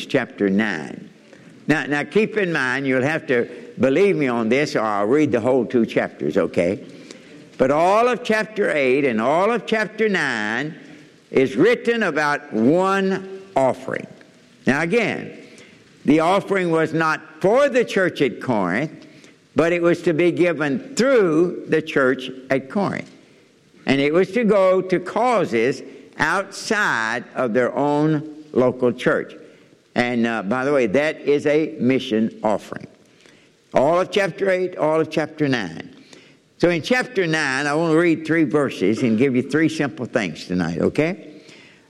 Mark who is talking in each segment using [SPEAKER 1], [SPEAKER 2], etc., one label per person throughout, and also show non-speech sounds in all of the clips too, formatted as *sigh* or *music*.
[SPEAKER 1] chapter 9. Now, now keep in mind, you'll have to believe me on this, or I'll read the whole two chapters, okay? But all of chapter 8 and all of chapter 9 is written about one offering. Now, again, the offering was not for the church at Corinth, but it was to be given through the church at Corinth. And it was to go to causes outside of their own local church. And uh, by the way, that is a mission offering. All of chapter 8, all of chapter 9. So in chapter 9, I want to read three verses and give you three simple things tonight, okay?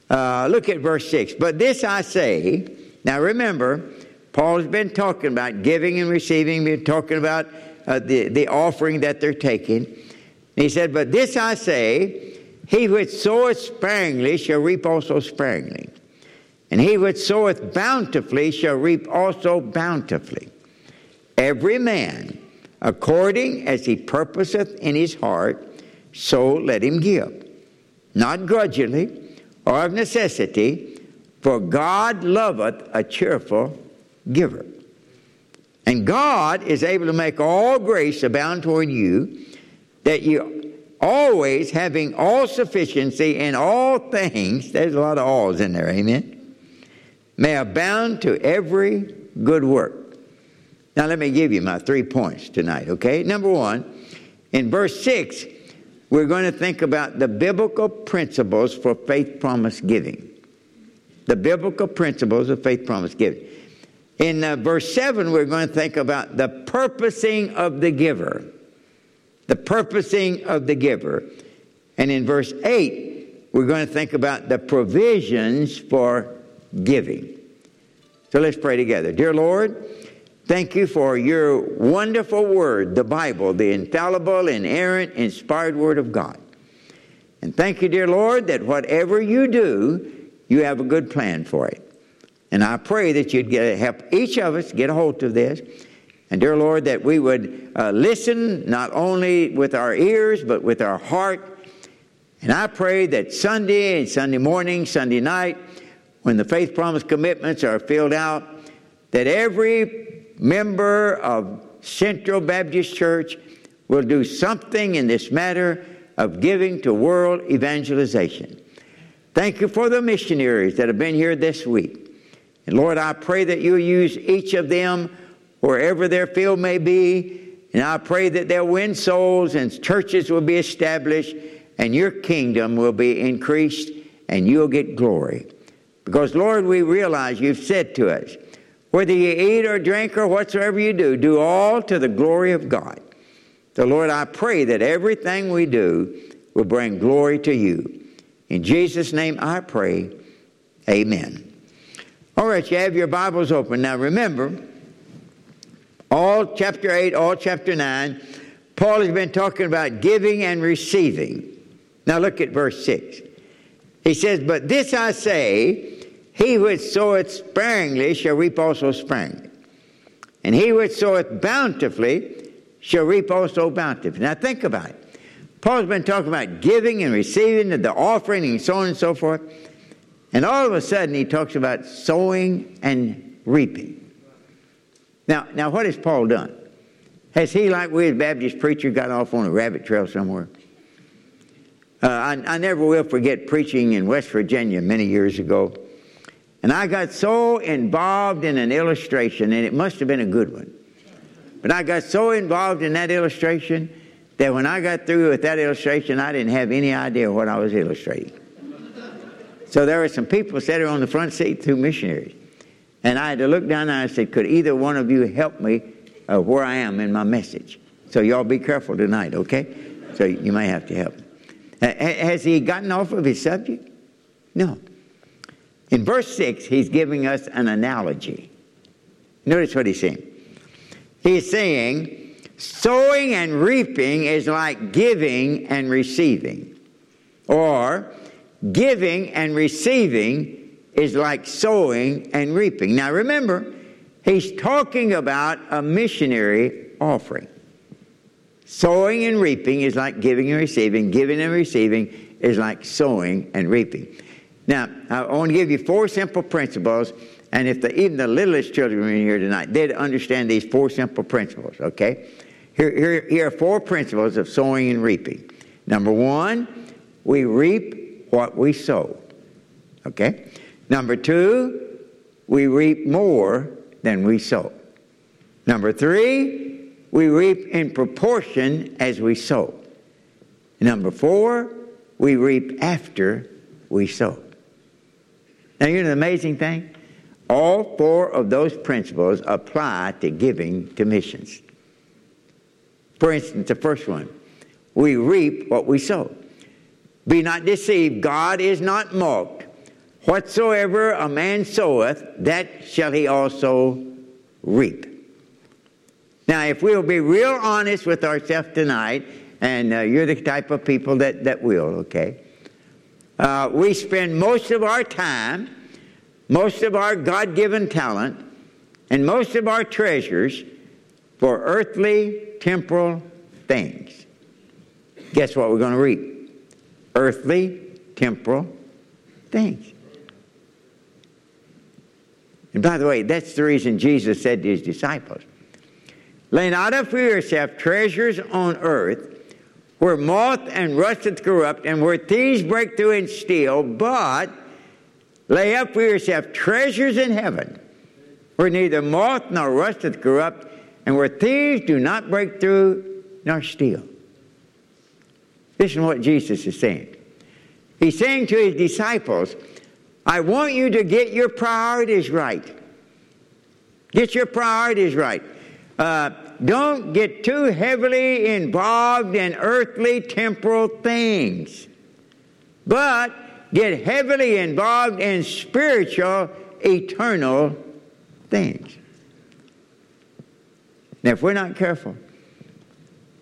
[SPEAKER 1] Uh, look at verse 6. But this I say, now remember, Paul's been talking about giving and receiving, been talking about uh, the, the offering that they're taking. And he said, But this I say, he which soweth sparingly shall reap also sparingly. And he which soweth bountifully shall reap also bountifully. Every man, according as he purposeth in his heart, so let him give. Not grudgingly or of necessity, for God loveth a cheerful giver. And God is able to make all grace abound toward you, that you always having all sufficiency in all things, there's a lot of alls in there, amen may abound to every good work. Now, let me give you my three points tonight, okay? Number one, in verse 6, we're going to think about the biblical principles for faith promise giving. The biblical principles of faith promise giving. In uh, verse 7, we're going to think about the purposing of the giver. The purposing of the giver. And in verse 8, we're going to think about the provisions for giving. So let's pray together. Dear Lord, thank you for your wonderful word, the Bible, the infallible, inerrant, inspired word of God. And thank you, dear Lord, that whatever you do, you have a good plan for it. And I pray that you'd get, help each of us get a hold of this. And dear Lord, that we would uh, listen not only with our ears, but with our heart. And I pray that Sunday and Sunday morning, Sunday night, when the faith promise commitments are filled out, that every member of Central Baptist Church will do something in this matter of giving to world evangelization. Thank you for the missionaries that have been here this week. And Lord, I pray that you'll use each of them wherever their field may be. And I pray that they'll win souls and churches will be established and your kingdom will be increased and you'll get glory. Because, Lord, we realize you've said to us, whether you eat or drink or whatsoever you do, do all to the glory of God. So, Lord, I pray that everything we do will bring glory to you. In Jesus' name I pray. Amen. All right, you have your Bibles open. Now remember, all chapter 8, all chapter 9, Paul has been talking about giving and receiving. Now look at verse 6. He says, But this I say, he which soweth sparingly shall reap also sparingly. And he which soweth bountifully shall reap also bountifully. Now think about it. Paul's been talking about giving and receiving, and the offering, and so on and so forth. And all of a sudden, he talks about sowing and reaping. Now, now what has Paul done? Has he, like we as Baptist preacher, got off on a rabbit trail somewhere? Uh, I, I never will forget preaching in West Virginia many years ago. And I got so involved in an illustration, and it must have been a good one. But I got so involved in that illustration that when I got through with that illustration, I didn't have any idea what I was illustrating. So there were some people sitting on the front seat, two missionaries. And I had to look down and I said, Could either one of you help me uh, where I am in my message? So y'all be careful tonight, okay? So you may have to help. Has he gotten off of his subject? No. In verse 6, he's giving us an analogy. Notice what he's saying. He's saying, sowing and reaping is like giving and receiving. Or, giving and receiving is like sowing and reaping. Now remember, he's talking about a missionary offering. Sowing and reaping is like giving and receiving. Giving and receiving is like sowing and reaping. Now, I want to give you four simple principles and if the, even the littlest children were in here tonight, they'd understand these four simple principles, okay? Here, here, here are four principles of sowing and reaping. Number one, we reap what we sow, okay? Number two, we reap more than we sow. Number three, we reap in proportion as we sow. Number four, we reap after we sow. Now, you know the amazing thing? All four of those principles apply to giving to missions. For instance, the first one we reap what we sow. Be not deceived, God is not mocked. Whatsoever a man soweth, that shall he also reap. Now, if we'll be real honest with ourselves tonight, and uh, you're the type of people that, that will, okay? Uh, we spend most of our time most of our God given talent, and most of our treasures for earthly, temporal things. Guess what we're going to reap? Earthly, temporal things. And by the way, that's the reason Jesus said to his disciples Lay not up for yourself treasures on earth where moth and rust doth corrupt and where thieves break through and steal, but Lay up for yourself treasures in heaven, where neither moth nor rust doth corrupt, and where thieves do not break through nor steal. This is what Jesus is saying. He's saying to his disciples, I want you to get your priorities right. Get your priorities right. Uh, don't get too heavily involved in earthly, temporal things. But get heavily involved in spiritual, eternal things. Now, if we're not careful,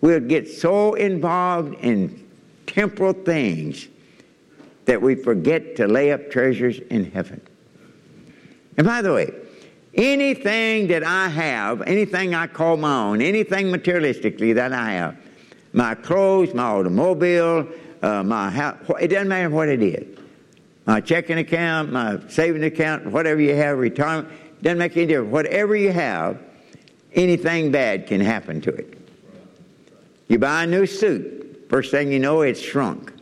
[SPEAKER 1] we'll get so involved in temporal things that we forget to lay up treasures in heaven. And by the way, anything that I have, anything I call my own, anything materialistically that I have, my clothes, my automobile, uh, my house, it doesn't matter what it is my checking account, my saving account, whatever you have, retirement, doesn't make any difference. Whatever you have, anything bad can happen to it. You buy a new suit, first thing you know, it's shrunk.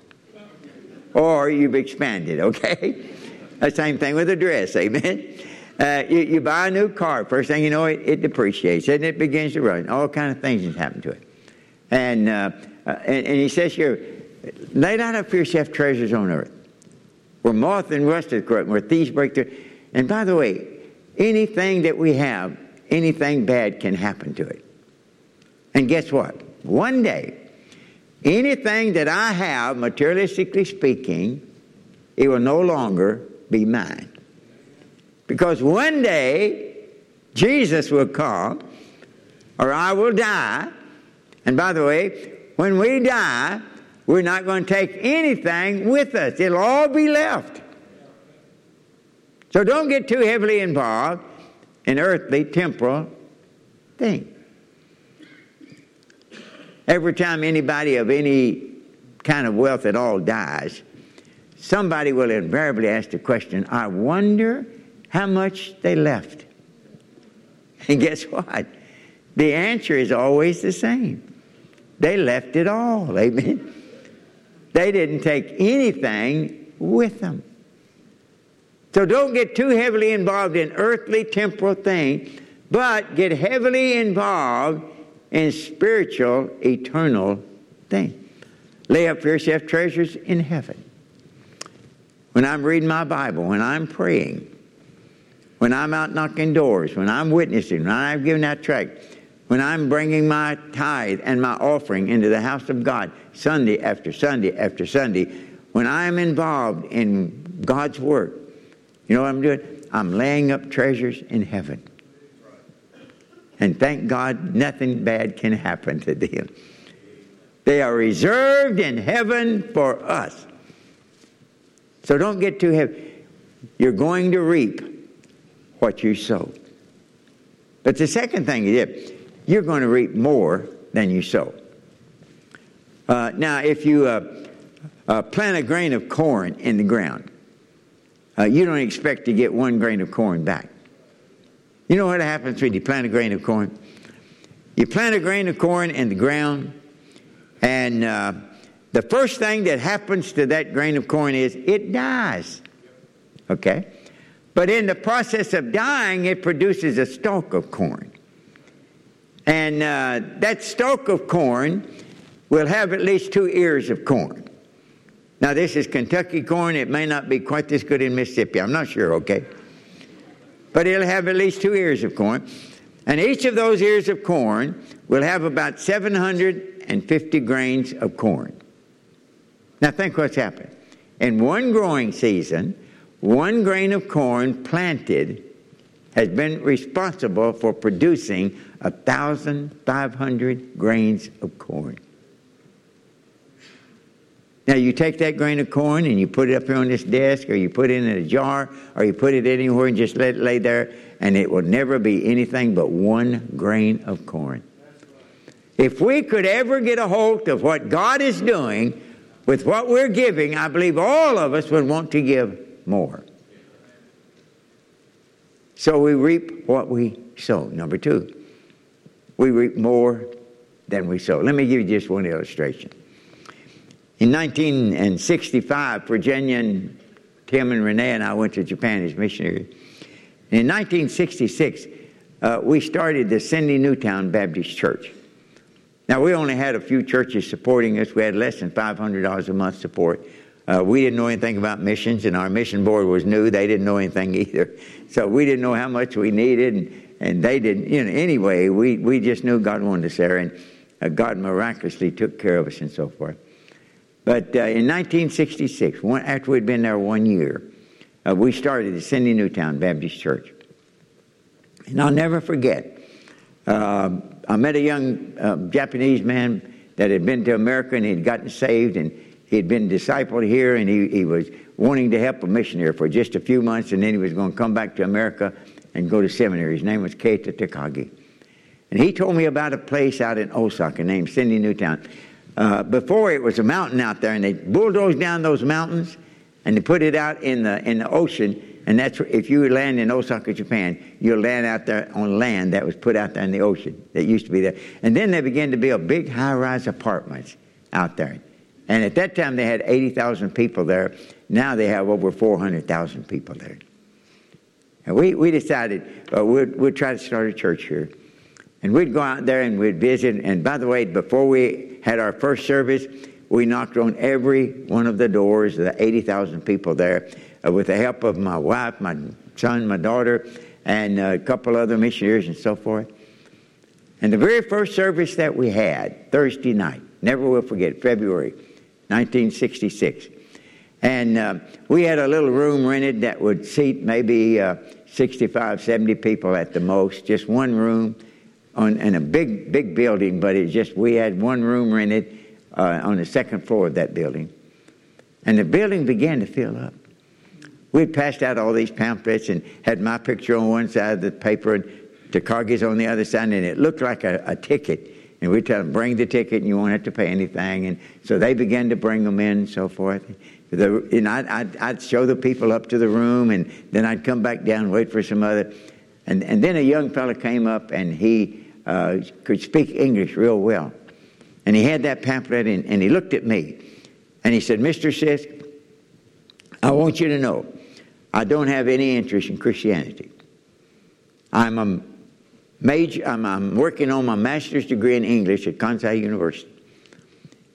[SPEAKER 1] Or you've expanded, *laughs* okay? the same thing with a dress, amen? Uh, you, you, buy a new car, first thing you know, it, it, depreciates and it begins to run. All kind of things happen to it. And, uh, uh, and, and, he says here, lay not up for yourself treasures on earth where moth and rust is corrupt, where thieves break through. And by the way, anything that we have, anything bad can happen to it. And guess what? One day, anything that I have, materialistically speaking, it will no longer be mine. Because one day, Jesus will come, or I will die. And by the way, when we die, we're not going to take anything with us, it'll all be left. So don't get too heavily involved in earthly, temporal things. Every time anybody of any kind of wealth at all dies, somebody will invariably ask the question, I wonder how much they left. And *laughs* guess what? The answer is always the same. They left it all. *laughs* Amen. They didn't take anything with them. So don't get too heavily involved in earthly, temporal things, but get heavily involved in spiritual, eternal things. Lay up for yourself treasures in heaven. When I'm reading my Bible, when I'm praying, when I'm out knocking doors, when I'm witnessing, when I'm giving that tract, when I'm bringing my tithe and my offering into the house of God Sunday after Sunday after Sunday, when I'm involved in God's work, you know what I'm doing? I'm laying up treasures in heaven. And thank God nothing bad can happen to them. They are reserved in heaven for us. So don't get too heavy. You're going to reap what you sow. But the second thing is you're going to reap more than you sow. Uh, now, if you uh, uh, plant a grain of corn in the ground, uh, you don't expect to get one grain of corn back. You know what happens when you plant a grain of corn? You plant a grain of corn in the ground, and uh, the first thing that happens to that grain of corn is it dies. Okay? But in the process of dying, it produces a stalk of corn. And uh, that stalk of corn will have at least two ears of corn. Now, this is Kentucky corn. It may not be quite this good in Mississippi. I'm not sure, okay? But it'll have at least two ears of corn. And each of those ears of corn will have about 750 grains of corn. Now, think what's happened. In one growing season, one grain of corn planted has been responsible for producing 1,500 grains of corn. Now, you take that grain of corn and you put it up here on this desk, or you put it in a jar, or you put it anywhere and just let it lay there, and it will never be anything but one grain of corn. If we could ever get a hold of what God is doing with what we're giving, I believe all of us would want to give more. So we reap what we sow. Number two, we reap more than we sow. Let me give you just one illustration. In 1965, Virginia and Tim and Renee and I went to Japan as missionaries. In 1966, uh, we started the Senri Newtown Baptist Church. Now, we only had a few churches supporting us. We had less than $500 a month support. Uh, we didn't know anything about missions, and our mission board was new. They didn't know anything *laughs* either. So we didn't know how much we needed, and, and they didn't. You know, anyway, we, we just knew God wanted us there, and uh, God miraculously took care of us and so forth. But uh, in 1966, one, after we'd been there one year, uh, we started the Senri Newtown Baptist Church. And I'll never forget, uh, I met a young uh, Japanese man that had been to America and he'd gotten saved and he'd been discipled here and he, he was wanting to help a missionary for just a few months and then he was going to come back to America and go to seminary. His name was Keita Takagi. And he told me about a place out in Osaka named Senri Newtown. Uh, before it was a mountain out there, and they bulldozed down those mountains, and they put it out in the in the ocean. And that's if you land in Osaka, Japan, you'll land out there on land that was put out there in the ocean that used to be there. And then they began to build big high-rise apartments out there. And at that time, they had 80,000 people there. Now they have over 400,000 people there. And we, we decided uh, we'd, we'd try to start a church here. And we'd go out there and we'd visit. And by the way, before we had our first service, we knocked on every one of the doors of the 80,000 people there uh, with the help of my wife, my son, my daughter, and a couple other missionaries and so forth. And the very first service that we had, Thursday night, never will forget, February 1966. And uh, we had a little room rented that would seat maybe uh, 65, 70 people at the most, just one room on, in a big, big building, but it just, we had one room rented uh, on the second floor of that building. And the building began to fill up. We'd passed out all these pamphlets and had my picture on one side of the paper and Takagi's on the other side, and it looked like a, a ticket. And we'd tell them, bring the ticket and you won't have to pay anything. And so they began to bring them in and so forth. The, and I'd, I'd, I'd, show the people up to the room, and then I'd come back down and wait for some other. And, and then a young fellow came up, and he uh, could speak English real well. And he had that pamphlet, and, and he looked at me, and he said, Mr. Sisk, I want you to know I don't have any interest in Christianity. I'm a major, I'm, I'm working on my master's degree in English at Kansai University.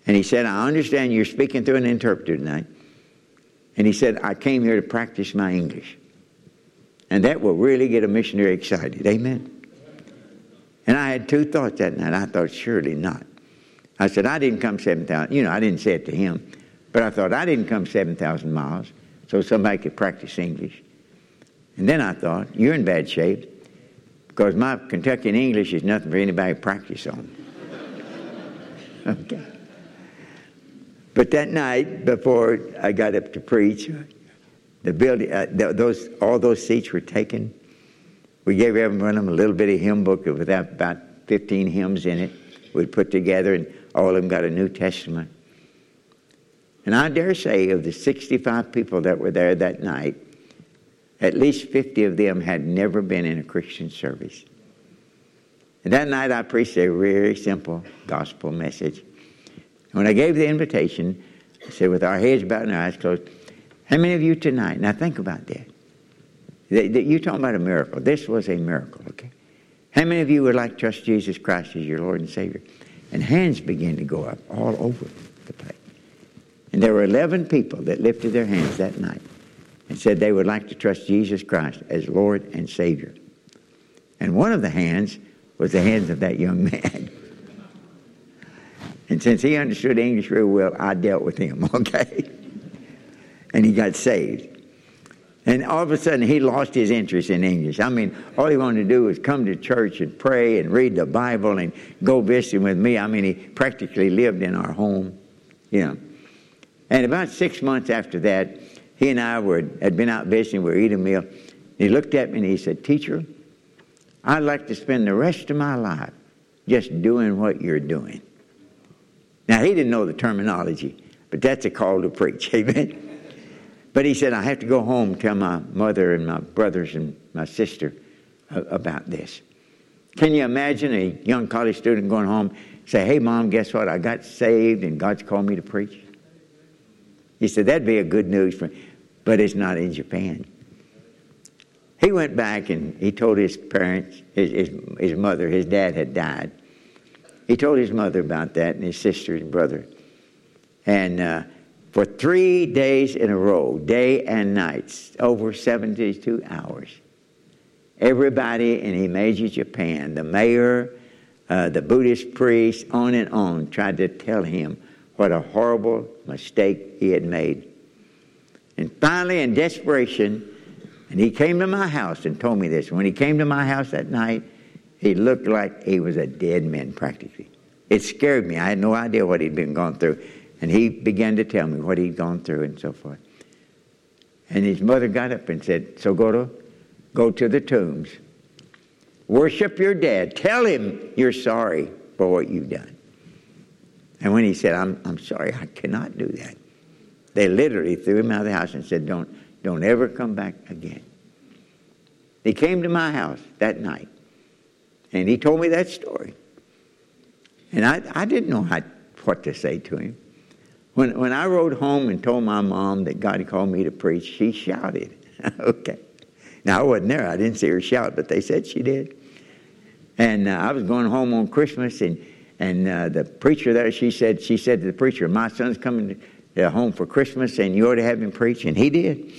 [SPEAKER 1] And he said, I understand you're speaking through an interpreter tonight. And he said, I came here to practice my English. And that will really get a missionary excited. Amen. And I had two thoughts that night. I thought, surely not. I said, I didn't come 7,000. You know, I didn't say it to him, but I thought, I didn't come 7,000 miles so somebody could practice English. And then I thought, you're in bad shape because my Kentuckian English is nothing for anybody to practice on. *laughs* okay. But that night, before I got up to preach, the building, uh, those, all those seats were taken we gave every one of them a little bitty hymn book with about 15 hymns in it we put together, and all of them got a New Testament. And I dare say, of the 65 people that were there that night, At least 50 of them had never been in a Christian service. And that night I preached a very simple gospel message. When I gave the invitation, I said, with our heads bowed and our eyes closed, how many of you tonight, now think about that. You're talking about a miracle. This was a miracle, okay? How many of you would like to trust Jesus Christ as your Lord and Savior? And hands began to go up all over the place. And there were 11 people that lifted their hands that night and said they would like to trust Jesus Christ as Lord and Savior. And one of the hands was the hands of that young *laughs* man. And since he understood English real well, I dealt with him, *laughs* okay? And he got saved. And all of a sudden, he lost his interest in English. I mean, all he wanted to do was come to church and pray and read the Bible and go visiting with me. I mean, he practically lived in our home, you know. And about six months after that, he and I were, had been out visiting. We were eating a meal. He looked at me and he said, Teacher, I'd like to spend the rest of my life just doing what you're doing. Now, he didn't know the terminology, but that's a call to preach. *laughs* Amen. But he said, I have to go home and tell my mother and my brothers and my sister uh, about this. Can you imagine a young college student going home say, Hey, mom, guess what? I got saved and God's called me to preach? He said, That'd be a good news for me. But it's not in Japan. He went back and he told his parents, his, his, his mother, his dad had died. He told his mother about that and his sister and brother. And uh, for three days in a row, day and night, over 72 hours. Everybody in Himeji, Japan, the mayor, uh, the Buddhist priest, on and on, tried to tell him what a horrible mistake he had made. And finally, in desperation, and he came to my house and told me this. When he came to my house that night, he looked like he was a dead man practically. It scared me. I had no idea what he'd been going through. And he began to tell me what he'd gone through and so forth. And his mother got up and said, So go to, go to the tombs. Worship your dad. Tell him you're sorry for what you've done. And when he said, I'm, I'm sorry, I cannot do that, they literally threw him out of the house and said, Don't, don't ever come back again. He came to my house that night and he told me that story. And I, I didn't know how, what to say to him. When, when I rode home and told my mom that God called me to preach, she shouted. *laughs* okay. Now, I wasn't there. I didn't see her shout, but they said she did. And uh, I was going home on Christmas, and, and uh, the preacher there, she said, she said to the preacher, My son's coming uh, home for Christmas, and you ought to have him preach. And he did.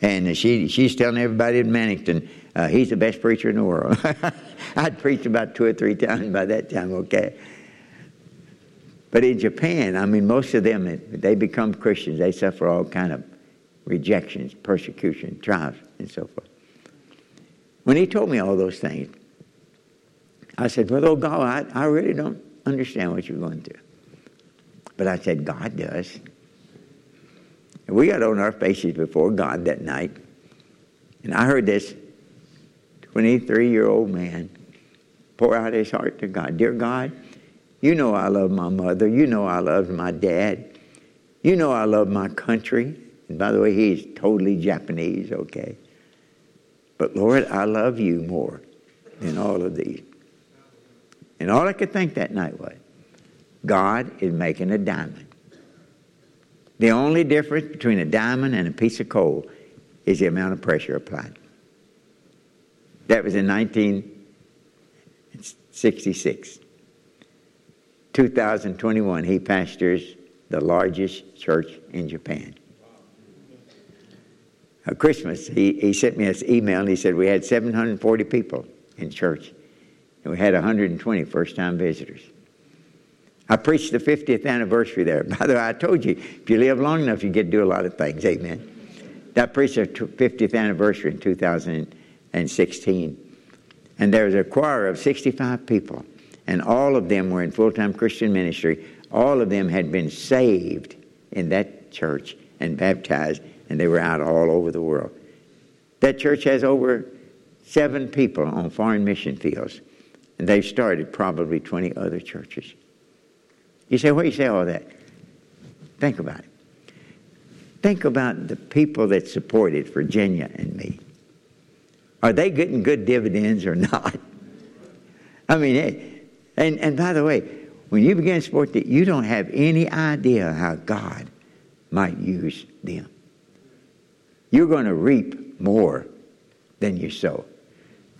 [SPEAKER 1] And she, she's telling everybody in Mannington, uh, he's the best preacher in the world. *laughs* I'd preached about two or three times by that time, okay? But in Japan, I mean, most of them, they become Christians. They suffer all kind of rejections, persecution, trials, and so forth. When he told me all those things, I said, Well, oh God, I, I really don't understand what you're going through. But I said, God does. And we got on our faces before God that night. And I heard this 23 year old man pour out his heart to God Dear God, you know I love my mother. You know I love my dad. You know I love my country. And by the way, he's totally Japanese, okay? But Lord, I love you more than all of these. And all I could think that night was God is making a diamond. The only difference between a diamond and a piece of coal is the amount of pressure applied. That was in 1966. 2021, he pastors the largest church in Japan. At Christmas, he, he sent me an email and he said we had 740 people in church and we had 120 first time visitors. I preached the 50th anniversary there. *laughs* By the way, I told you, if you live long enough, you get to do a lot of things. Amen. I preached the 50th anniversary in 2016. And there was a choir of 65 people and all of them were in full time Christian ministry. All of them had been saved in that church and baptized, and they were out all over the world. That church has over seven people on foreign mission fields, they've started probably 20 other churches. You say, what do you say all that? Think about it. Think about the people that supported Virginia and me Are they getting good dividends or not? *laughs* I mean, hey, and, and by the way, when you begin to support that, you don't have any idea how God might use them. You're going to reap more than you sow.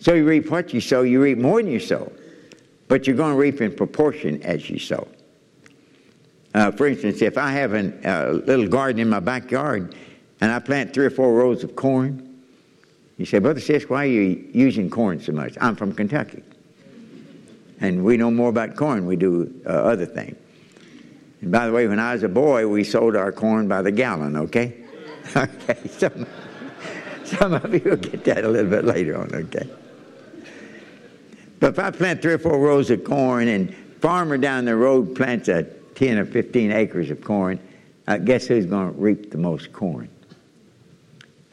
[SPEAKER 1] So you reap what you sow, you reap more than you sow. But you're going to reap in proportion as you sow. Uh, for instance, if I have a uh, little garden in my backyard and I plant three or four rows of corn, you say, Brother Sisk, why are you using corn so much? I'm from Kentucky. And we know more about corn we do uh, other things. And by the way, when I was a boy, we sold our corn by the gallon, okay? *laughs* okay, some, some of you will get that a little bit later on, okay? But if I plant three or four rows of corn and farmer down the road plants a 10 or 15 acres of corn, uh, guess who's going to reap the most corn?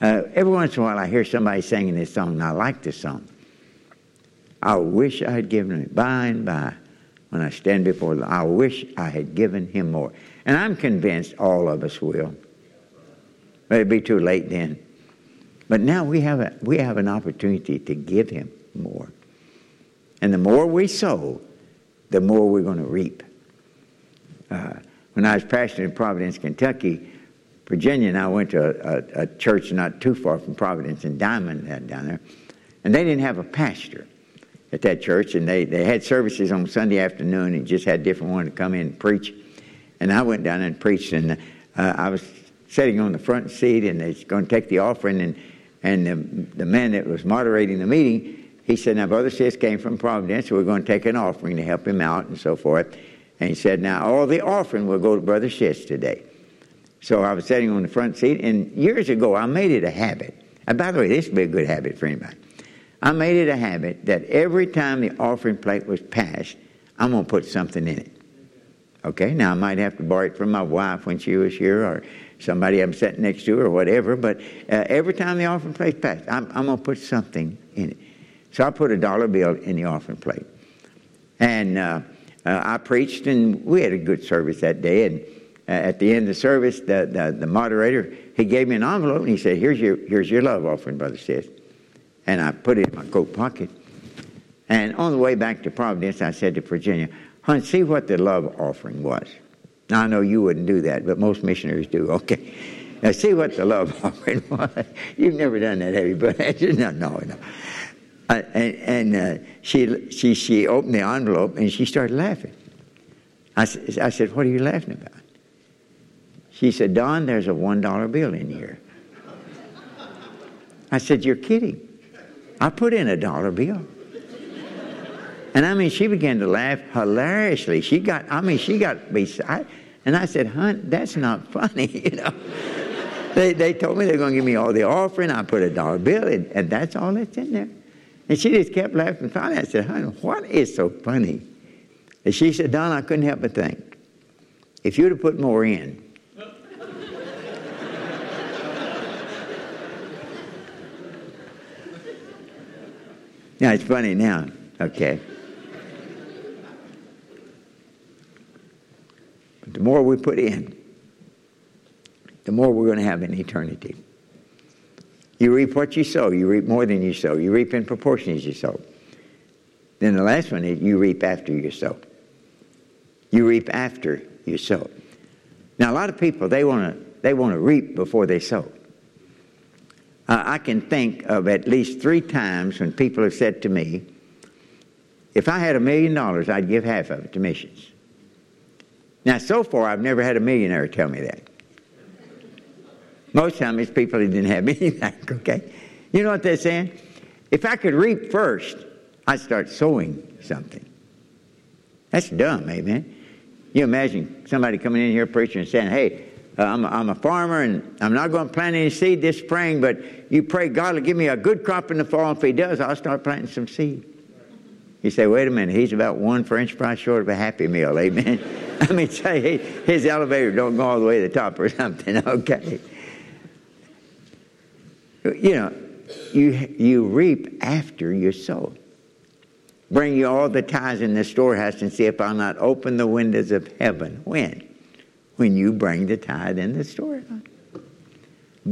[SPEAKER 1] Uh, every once in a while, I hear somebody singing this song, and I like this song. I wish I had given it by and by when I stand before the I wish I had given him more. And I'm convinced all of us will. But it'd be too late then. But now we have, a, we have an opportunity to give him more. And the more we sow, the more we're going to reap. Uh, when I was pastoring in Providence, Kentucky, Virginia and I went to a, a, a, church not too far from Providence in Diamond down there, and they didn't have a pastor at that church, and they, they had services on Sunday afternoon and just had different one to come in and preach. And I went down and preached, and uh, I was sitting on the front seat, and they're going to take the offering, and and the, the man that was moderating the meeting, he said, "Now, Brother Sisk came from Providence, so we're going to take an offering to help him out and so forth." And he said, Now, all the offering will go to Brother Sisk today. So I was sitting on the front seat, and years ago, I made it a habit. And by the way, this would be a good habit for anybody. I made it a habit that every time the offering plate was passed, I'm going to put something in it. Okay, now I might have to borrow it from my wife when she was here or somebody I'm sitting next to or whatever, but uh, every time the offering plate passed, I'm, I'm going to put something in it. So I put a dollar bill in the offering plate. And uh, uh, I preached, and we had a good service that day. And uh, at the end of the service, the, the, the, moderator he gave me an envelope and he said, "Here's your here's your love offering, brother Sisk." And I put it in my coat pocket. And on the way back to Providence, I said to Virginia, "Hon, see what the love offering was." Now I know you wouldn't do that, but most missionaries do. *laughs* Okay. Now see what the love *laughs* offering was. You've never done that, have you? But *laughs* no, no, no. And, and uh, she, she, she opened the envelope and she started laughing. I, I said, What are you laughing about? She said, Don, there's a $1 bill in here. I said, You're kidding. I put in a dollar bill. And I mean, she began to laugh hilariously. She got, I mean, she got beside. And I said, Hunt, that's not *laughs* funny, you know. they, they told me they're going to give me all the offering. I put a dollar bill, in, and that's all that's in there. And she just kept laughing. Finally, I said, honey, what is so funny? And she said, Don, I couldn't help but think, if you'd have put more in, *laughs* Now it's funny now, okay. But the more we put in, the more we're going to have in eternity. You reap what you sow. You reap more than you sow. You reap in proportion as you sow. Then the last one is you reap after you sow. You reap after you sow. Now a lot of people they want to they want to reap before they sow. Uh, I can think of at least three times when people have said to me, "If I had a million dollars, I'd give half of it to missions." Now, so far, I've never had a millionaire tell me that. Most of times it's people who didn't have *laughs* anything, okay? You know what they're saying? If I could reap first, I'd start sowing something. That's dumb, amen? You imagine somebody coming in here preaching and saying, hey, uh, I'm, a, I'm a farmer and I'm not going to plant any seed this spring, but you pray God will give me a good crop in the fall. If He does, I'll start planting some seed. You say, wait a minute, he's about one French fry short of a Happy Meal, amen? *laughs* I mean, say his elevator don't go all the way to the top or *laughs* something, okay? You know, you, you reap after you sow. Bring you all the tithes in the storehouse and see if I'll not open the windows of heaven. When? When you bring the tithe in the storehouse.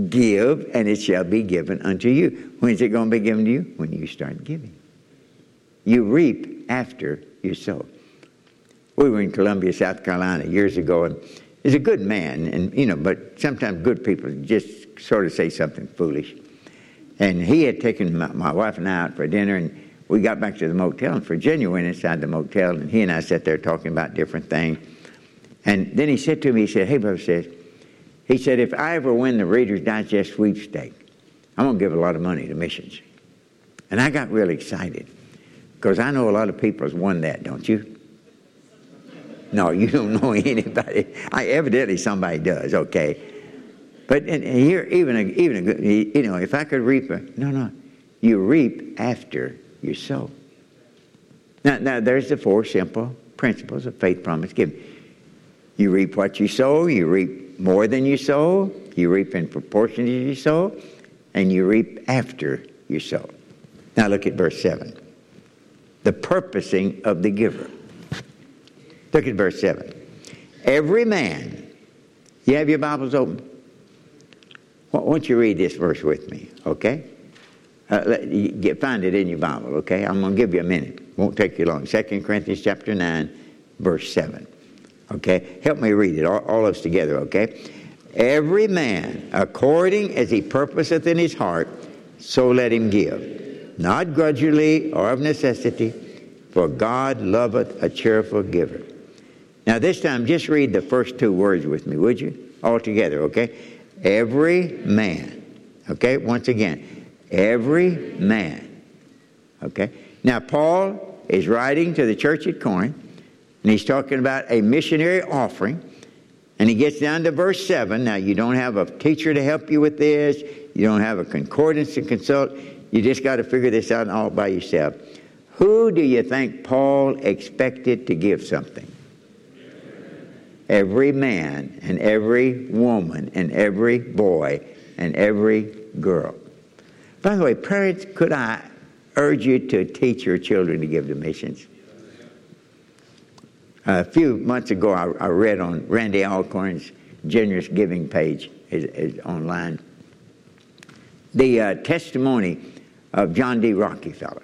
[SPEAKER 1] Give, and it shall be given unto you. When's it going to be given to you? When you start giving. You reap after you sow. We were in Columbia, South Carolina years ago, and he's a good man, and you know, but sometimes good people just sort of say something foolish. And he had taken my, my wife and I out for dinner, and we got back to the motel, and Virginia went inside the motel, and he and I sat there talking about different things. And then he said to me, he said, Hey, Brother says, he said, if I ever win the Reader's Digest sweepstake, I'm to give a lot of money to missions. And I got really excited because I know a lot of people has won that, don't you? No, *laughs* you don't know anybody. I, evidently somebody does, okay. But here, even a, even a, you know, if I could reap a, no, no, you reap after you sow. Now, now there's the four simple principles of faith, promise, giving. You reap what you sow, you reap more than you sow, you reap in proportion to you sow, and you reap after you sow. Now look at verse 7. The purposing of the giver. Look at verse 7. Every man, you have your Bibles open? Why don't you read this verse with me, okay? Uh, let, get, find it in your Bible, okay? I'm going to give you a minute. Won't take you long. 2 Corinthians chapter 9, verse 7. Okay? Help me read it, all, all of us together, okay? Every man, according as he purposeth in his heart, so let him give, not grudgingly or of necessity, for God loveth a cheerful giver. Now, this time, just read the first two words with me, would you? All together, okay? Every man. Okay? Once again, every man. Okay? Now, Paul is writing to the church at Corinth and he's talking about a missionary offering. And he gets down to verse 7. Now, you don't have a teacher to help you with this, you don't have a concordance to consult. You just got to figure this out all by yourself. Who do you think Paul expected to give something? Every man and every woman and every boy and every girl. By the way, parents, could I urge you to teach your children to give to missions? A few months ago, I, I read on Randy Alcorn's generous giving page is, is online the uh, testimony of John D. Rockefeller.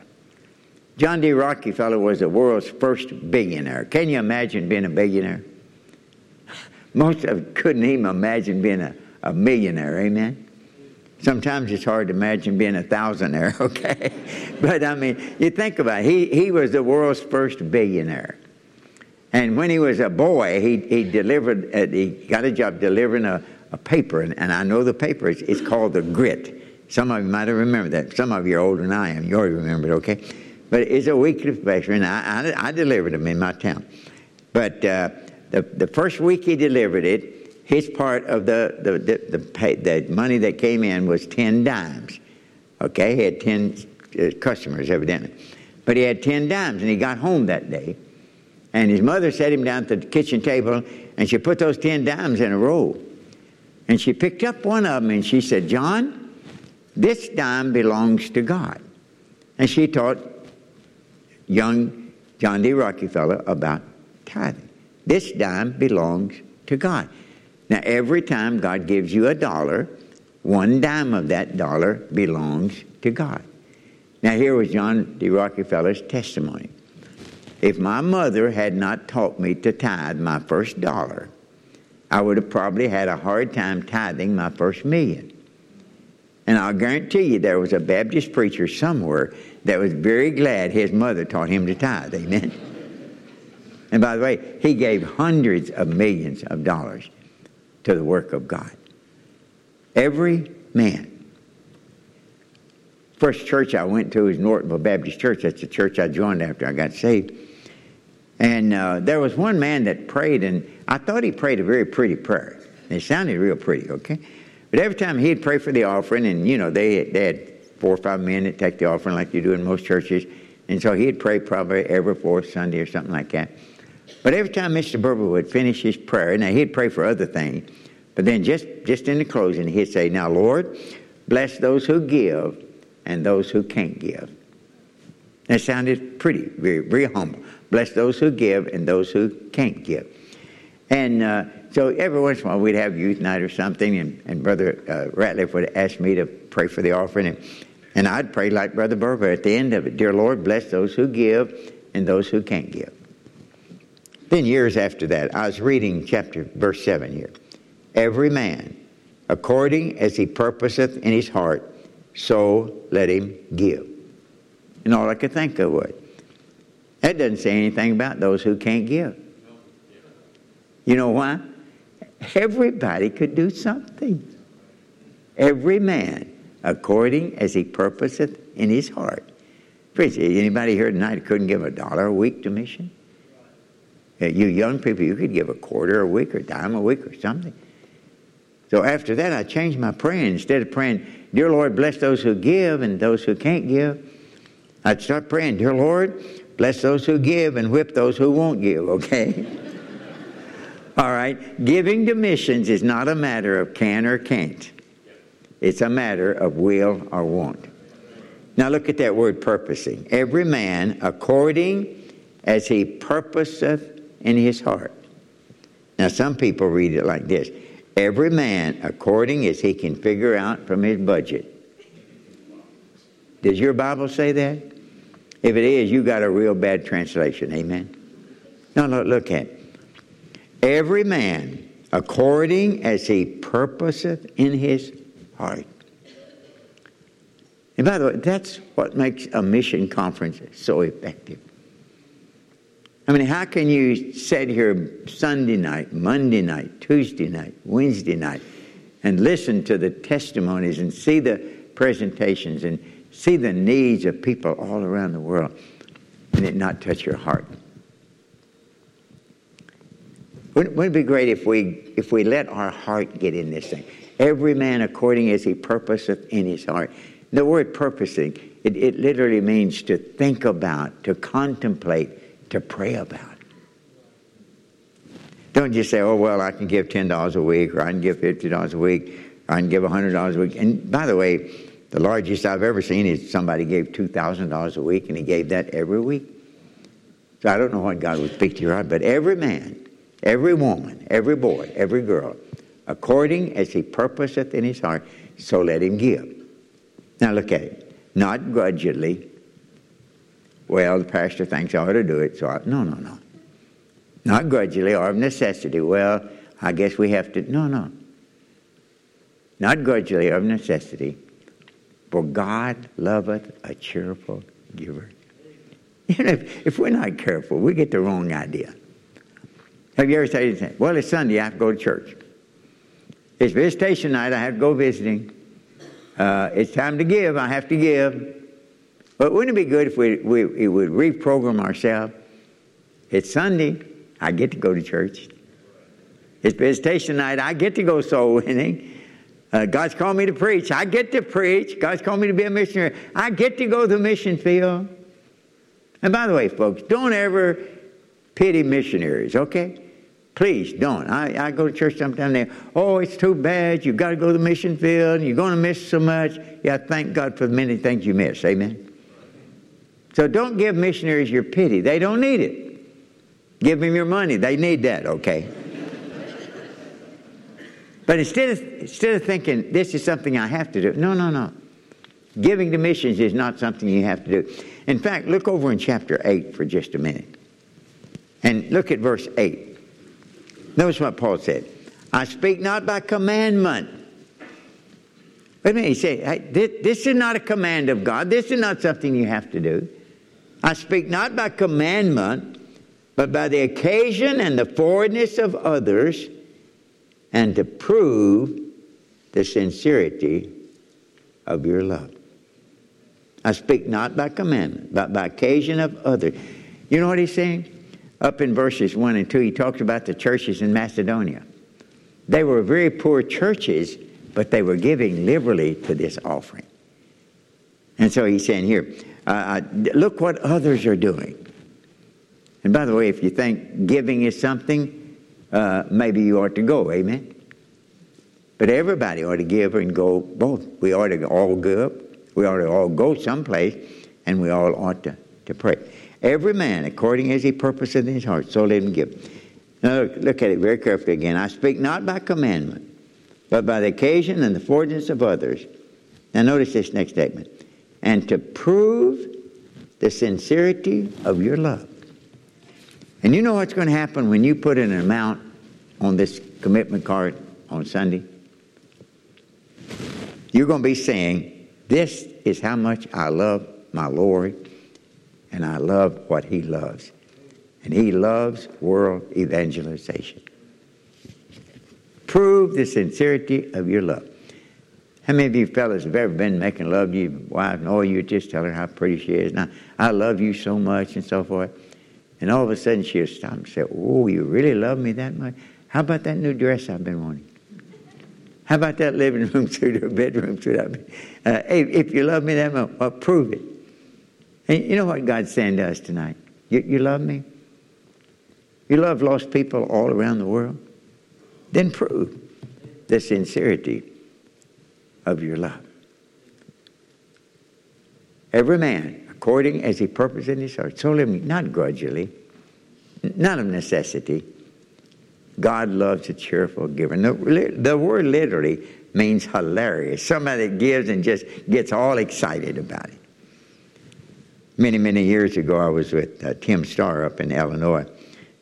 [SPEAKER 1] John D. Rockefeller was the world's first billionaire. Can you imagine being a billionaire? Most of couldn't even imagine being a, a millionaire, amen? Sometimes it's hard to imagine being a thousandaire, *laughs* okay? but I mean, you think about it, he, he was the world's first billionaire. And when he was a boy, he, he delivered, uh, he got a job delivering a, a paper, and, and I know the paper, it's, it's called The Grit. Some of you might have remembered that. Some of you are older than I am. You already remember it, okay? But it's a weekly paper, and I, I, I delivered them in my town. But uh, the, the first week he delivered it, his part of the, the, the, the, pay, the money that came in was 10 dimes. Okay? He had 10 uh, customers, evidently. But he had 10 dimes, and he got home that day and his mother set him down at the kitchen table, and she put those 10 dimes in a row. And she picked up one of them and she said, John, this dime belongs to God. And she taught young John D. Rockefeller about tithing. This dime belongs to God. Now, every time God gives you a dollar, one dime of that dollar belongs to God. Now, here was John D. Rockefeller's testimony. If my mother had not taught me to tithe my first dollar, I would have probably had a hard time tithing my first million. And I'll guarantee you there was a Baptist preacher somewhere that was very glad his mother taught him to tithe. Amen. And by the way, he gave hundreds of millions of dollars to the work of God. Every man. First church I went to was Nortonville Baptist Church. That's the church I joined after I got saved. And uh, there was one man that prayed, and I thought he prayed a very pretty prayer. It sounded real pretty, okay? But every time he'd pray for the offering, and you know, they, they had four or five men that take the offering like you do in most churches. And so he'd pray probably every fourth Sunday or something like that. But every time Mr. Berber would finish his prayer, now he'd pray for other things, but then just, just in the closing, he'd say, Now, Lord, bless those who give and those who can't give. That sounded pretty, very, very humble. Bless those who give and those who can't give. And uh, so every once in a while we'd have youth night or something, and, and Brother uh, Ratliff would ask me to pray for the offering. And, and I'd pray like Brother Berber at the end of it Dear Lord, bless those who give and those who can't give. Then, years after that, I was reading chapter, verse 7 here. Every man, according as he purposeth in his heart, so let him give. And all I could think of was, that doesn't say anything about those who can't give. You know why? Everybody could do something. Every man, according as he purposeth in his heart. Anybody here tonight couldn't give a dollar a week to mission? You young people, you could give a quarter a week or a dime a week or something. So after that, I changed my praying. Instead of praying, Dear Lord, bless those who give and those who can't give, I'd start praying, Dear Lord, bless those who give and whip those who won't give, *laughs* okay? All right? Giving to missions is not a matter of can or can't, it's a matter of will or won't. Now look at that word purposing. Every man according as he purposeth in his heart. Now, some people read it like this Every man according as he can figure out from his budget. Does your Bible say that? If it is, you got a real bad translation. Amen. No, no, look at it. Every man according as he purposeth in his heart. And by the way, that's what makes a mission conference so effective. I mean, how can you sit here Sunday night, Monday night, Tuesday night, Wednesday night, and listen to the testimonies and see the presentations and see the needs of people all around the world and it not touch your heart? Wouldn't, wouldn't it be great if we, if we let our heart get in this thing? Every man according as he purposeth in his heart. The word purposing, it, it literally means to think about, to contemplate, to pray about. Don't just say, oh, well, I can give $10 a week, or I can give $50 a week, or I can give $100 a week. And by the way, the largest I've ever seen is somebody gave $2,000 a week, and he gave that every week. So I don't know what God would speak to your heart, but every man, every woman, every boy, every girl, according as he purposeth in his heart, so let him give. Now look at it. Not grudgingly, well, the pastor thinks I ought to do it, so I, no, no, no. Not grudgingly or of necessity. Well, I guess we have to. No, no. Not grudgingly or of necessity. For God loveth a cheerful giver. *laughs* If, if we're not careful, we get the wrong idea. Have you ever said anything? Well, it's Sunday, I have to go to church. It's visitation night, I have to go visiting. Uh, it's time to give, I have to give. But wouldn't it be good if we, we, we would reprogram ourselves? It's Sunday, I get to go to church. It's visitation night, I get to go soul winning. Uh, God's called me to preach, I get to preach. God's called me to be a missionary, I get to go to the mission field. And by the way, folks, don't ever pity missionaries, okay? Please don't. I, I go to church sometimes. They, oh, it's too bad. You've got to go to the mission field. You're going to miss so much. Yeah, thank God for the many things you miss. Amen. So don't give missionaries your pity. They don't need it. Give them your money. They need that, okay? but instead of, instead of thinking, this is something I have to do, no, no, no. Giving to missions is not something you have to do. In fact, look over in chapter 8 for just a minute. And look at verse 8. Notice what Paul said. I speak not by commandment. Wait a minute, he said, hey, this, this is not a command of God. This is not something you have to do. I speak not by commandment, but by the occasion and the forwardness of others, and to prove the sincerity of your love. I speak not by commandment, but by occasion of others. You know what he's saying? Up in verses 1 and 2, he talks about the churches in Macedonia. They were very poor churches, but they were giving liberally to this offering. And so he's saying here, uh, look what others are doing. And by the way, if you think giving is something, uh, maybe you ought to go. Amen. But everybody ought to give and go both. We ought to all give. We ought to all go someplace, and we all ought to, to pray. Every man, according as he purposeth in his heart, so let him give. Now look, look at it very carefully again. I speak not by commandment, but by the occasion and the fortune of others. Now notice this next statement. And to prove the sincerity of your love. And you know what's going to happen when you put an amount on this commitment card on Sunday? You're going to be saying, This is how much I love my Lord, and I love what He loves. And He loves world evangelization. Prove the sincerity of your love. How many of you fellas have ever been making love to your wife and all you just tell her how pretty she is? Now, I love you so much and so forth. And all of a sudden she'll stop and say, Oh, you really love me that much? How about that new dress I've been wanting? How about that living room *laughs* suit or bedroom suit? Uh, hey, if you love me that much, well, prove it. And you know what God's saying to us tonight? You, you love me? You love lost people all around the world? Then prove the sincerity of your love. Every man, according as he purposed in his heart, so living not grudgingly, not of necessity. God loves a cheerful giver. The, the word literally means hilarious. Somebody that gives and just gets all excited about it. Many, many years ago, I was with uh, Tim Starr up in Illinois.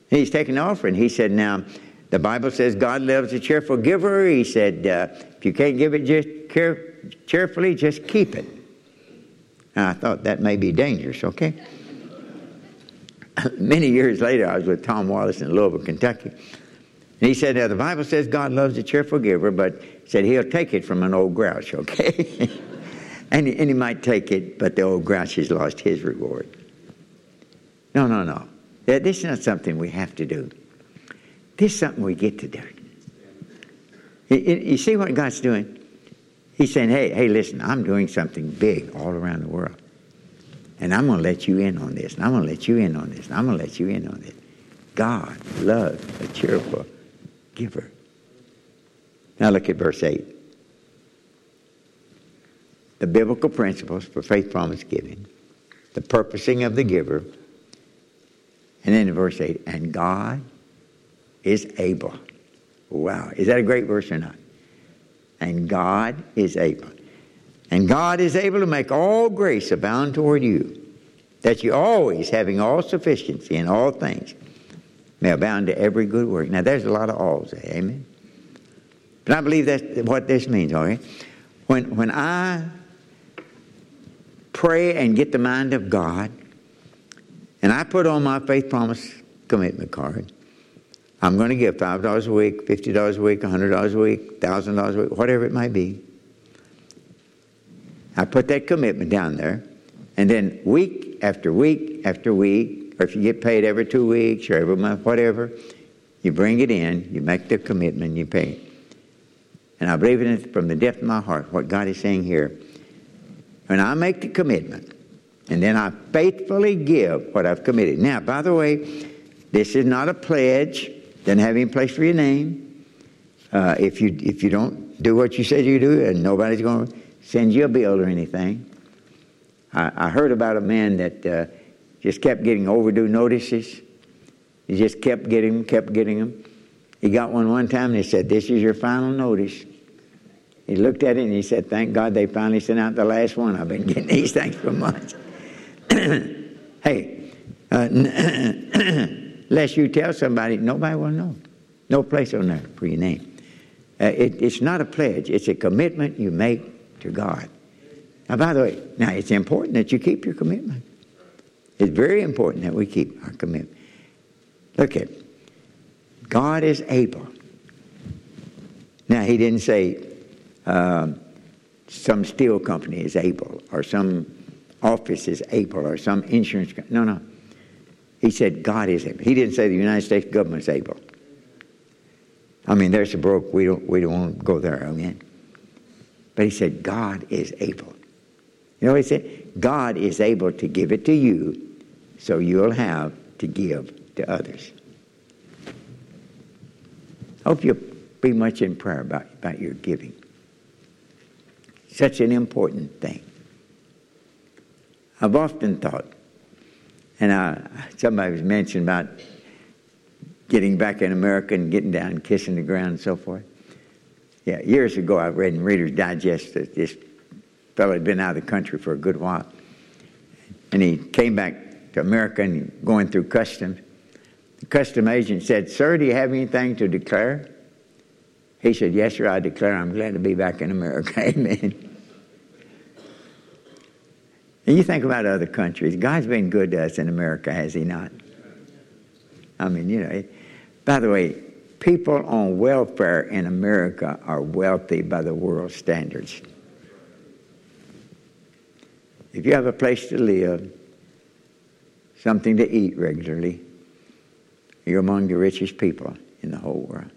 [SPEAKER 1] He's taking an offering. He said, Now, the Bible says God loves a cheerful giver. He said, uh, If you can't give it just care- cheerfully, just keep it. And I thought that may be dangerous, okay? *laughs* Many years later, I was with Tom Wallace in Louisville, Kentucky. And he said, now, the Bible says God loves a cheerful giver, but said he'll take it from an old grouch, *laughs* okay? and, and he might take it, but the old grouch has lost his reward. No, no, no. This is not something we have to do. This is something we get to do. You see what God's doing? He's saying, hey, hey, listen, I'm doing something big all around the world. And I'm going to let you in on this. And I'm going to let you in on this. And I'm going to let you in on this. God loves a cheerful giver. Now look at verse 8. The biblical principles for faith promise giving, the purposing of the giver, and then in verse 8, and God is able. Wow. Is that a great verse or not? And God is able. And God is able to make all grace abound toward you, that you always, having all sufficiency in all things, may abound to every good work. Now, there's a lot of alls there. Amen. But I believe that's what this means, okay? When, when I pray and get the mind of God, and I put on my faith promise commitment card, I'm going to give $5 a week, $50 a week, $100 a week, $1,000 a week, whatever it might be. I put that commitment down there, and then week after week after week, or if you get paid every two weeks or every month, whatever, you bring it in, you make the commitment, you pay. And I believe in it from the depth of my heart, what God is saying here. When I make the commitment, and then I faithfully give what I've committed. Now, by the way, this is not a pledge. Doesn't have any place for your name. Uh, if you if you don't do what you said you do, and nobody's going to send you a bill or anything. I, I heard about a man that uh, just kept getting overdue notices. He just kept getting them, kept getting them. He got one one time and he said, "This is your final notice." He looked at it and he said, "Thank God they finally sent out the last one. I've been getting *laughs* these things for months." *clears throat* hey. Uh, *clears throat* Unless you tell somebody, nobody will know. No place on earth for your name. Uh, it, it's not a pledge, it's a commitment you make to God. Now, by the way, now it's important that you keep your commitment. It's very important that we keep our commitment. Look at God is able. Now, he didn't say um, some steel company is able or some office is able or some insurance company. No, no. He said, God is able. He didn't say the United States government is able. I mean, there's a broke. We don't, we don't want to go there, again. But he said, God is able. You know what he said? God is able to give it to you so you'll have to give to others. I hope you'll be much in prayer about, about your giving. Such an important thing. I've often thought, and I, somebody was mentioning about getting back in America and getting down, kissing the ground and so forth. Yeah, years ago I read in Reader's Digest that this fellow had been out of the country for a good while. And he came back to America and going through customs. The custom agent said, Sir, do you have anything to declare? He said, Yes, sir, I declare I'm glad to be back in America. *laughs* Amen. And you think about other countries. God's been good to us in America, has He not? I mean, you know, by the way, people on welfare in America are wealthy by the world standards. If you have a place to live, something to eat regularly, you're among the richest people in the whole world.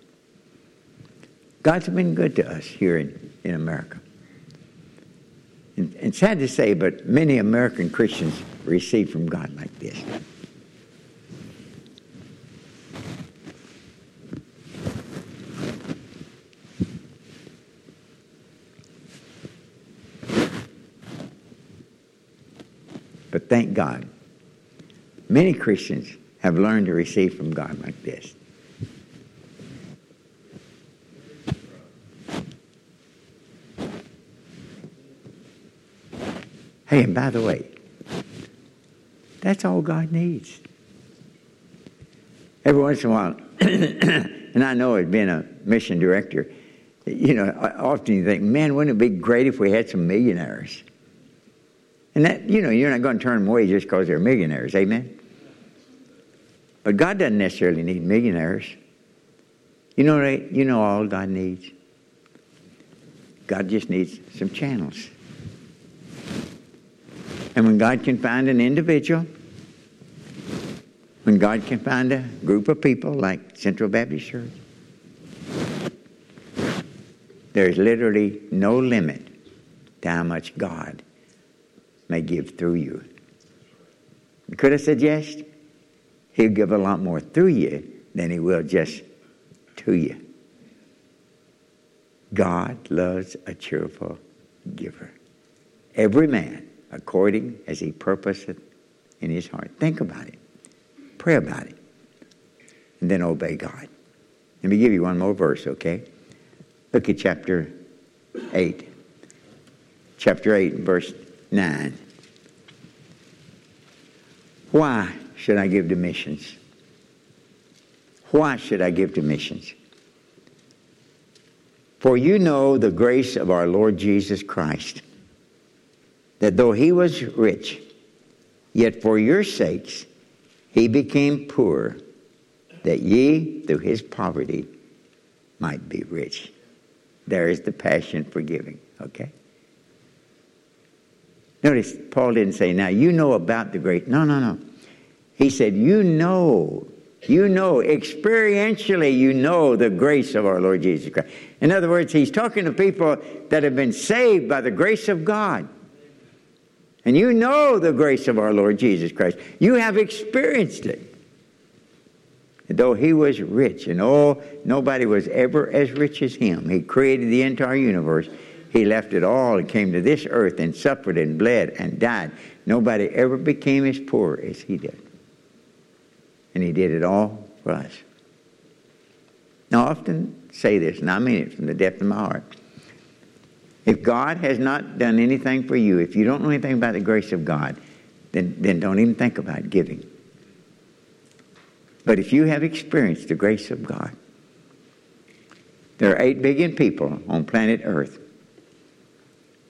[SPEAKER 1] God's been good to us here in, in America. And, and sad to say, but many American Christians receive from God like this. But thank God, many Christians have learned to receive from God like this. Hey, and by the way, that's all God needs. Every once in a while, *coughs* and I know as being a mission director, you know, often you think, man, wouldn't it be great if we had some millionaires? And that, you know, you're not going to turn them away just because they're millionaires. Amen? But God doesn't necessarily need millionaires. You know, you know all God needs? God just needs some channels. And when God can find an individual, when God can find a group of people like Central Baptist Church, there's literally no limit to how much God may give through you. Could I suggest? He'll give a lot more through you than he will just to you. God loves a cheerful giver. Every man according as he purposeth in his heart. Think about it. Pray about it. And then obey God. Let me give you one more verse, okay? Look at chapter 8. Chapter 8, verse 9. Why should I give to missions? Why should I give to missions? For you know the grace of our Lord Jesus Christ, that though he was rich, yet for your sakes he became poor, that ye through his poverty might be rich. There is the passion for giving, okay? Notice Paul didn't say, now you know about the great. No, no, no. He said, you know, you know, experientially, you know the grace of our Lord Jesus Christ. In other words, he's talking to people that have been saved by the grace of God. And you know the grace of our Lord Jesus Christ. You have experienced it. Though he was rich, and oh, nobody was ever as rich as him. He created the entire universe. He left it all and came to this earth and suffered and bled and died. Nobody ever became as poor as he did. And he did it all for us. Now, I often say this, and I mean it from the depth of my heart. If God has not done anything for you, if you don't know anything about the grace of God, then, then don't even think about giving. But if you have experienced the grace of God, there are 8 billion people on planet Earth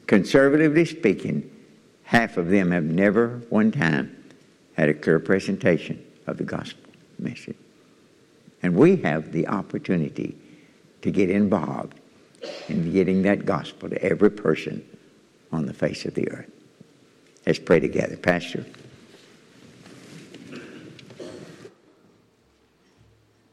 [SPEAKER 1] Conservatively speaking, half of them have never one time had a clear presentation of the gospel message. And we have the opportunity to get involved in getting that gospel to every person on the face of the earth. Let's pray together. Pastor.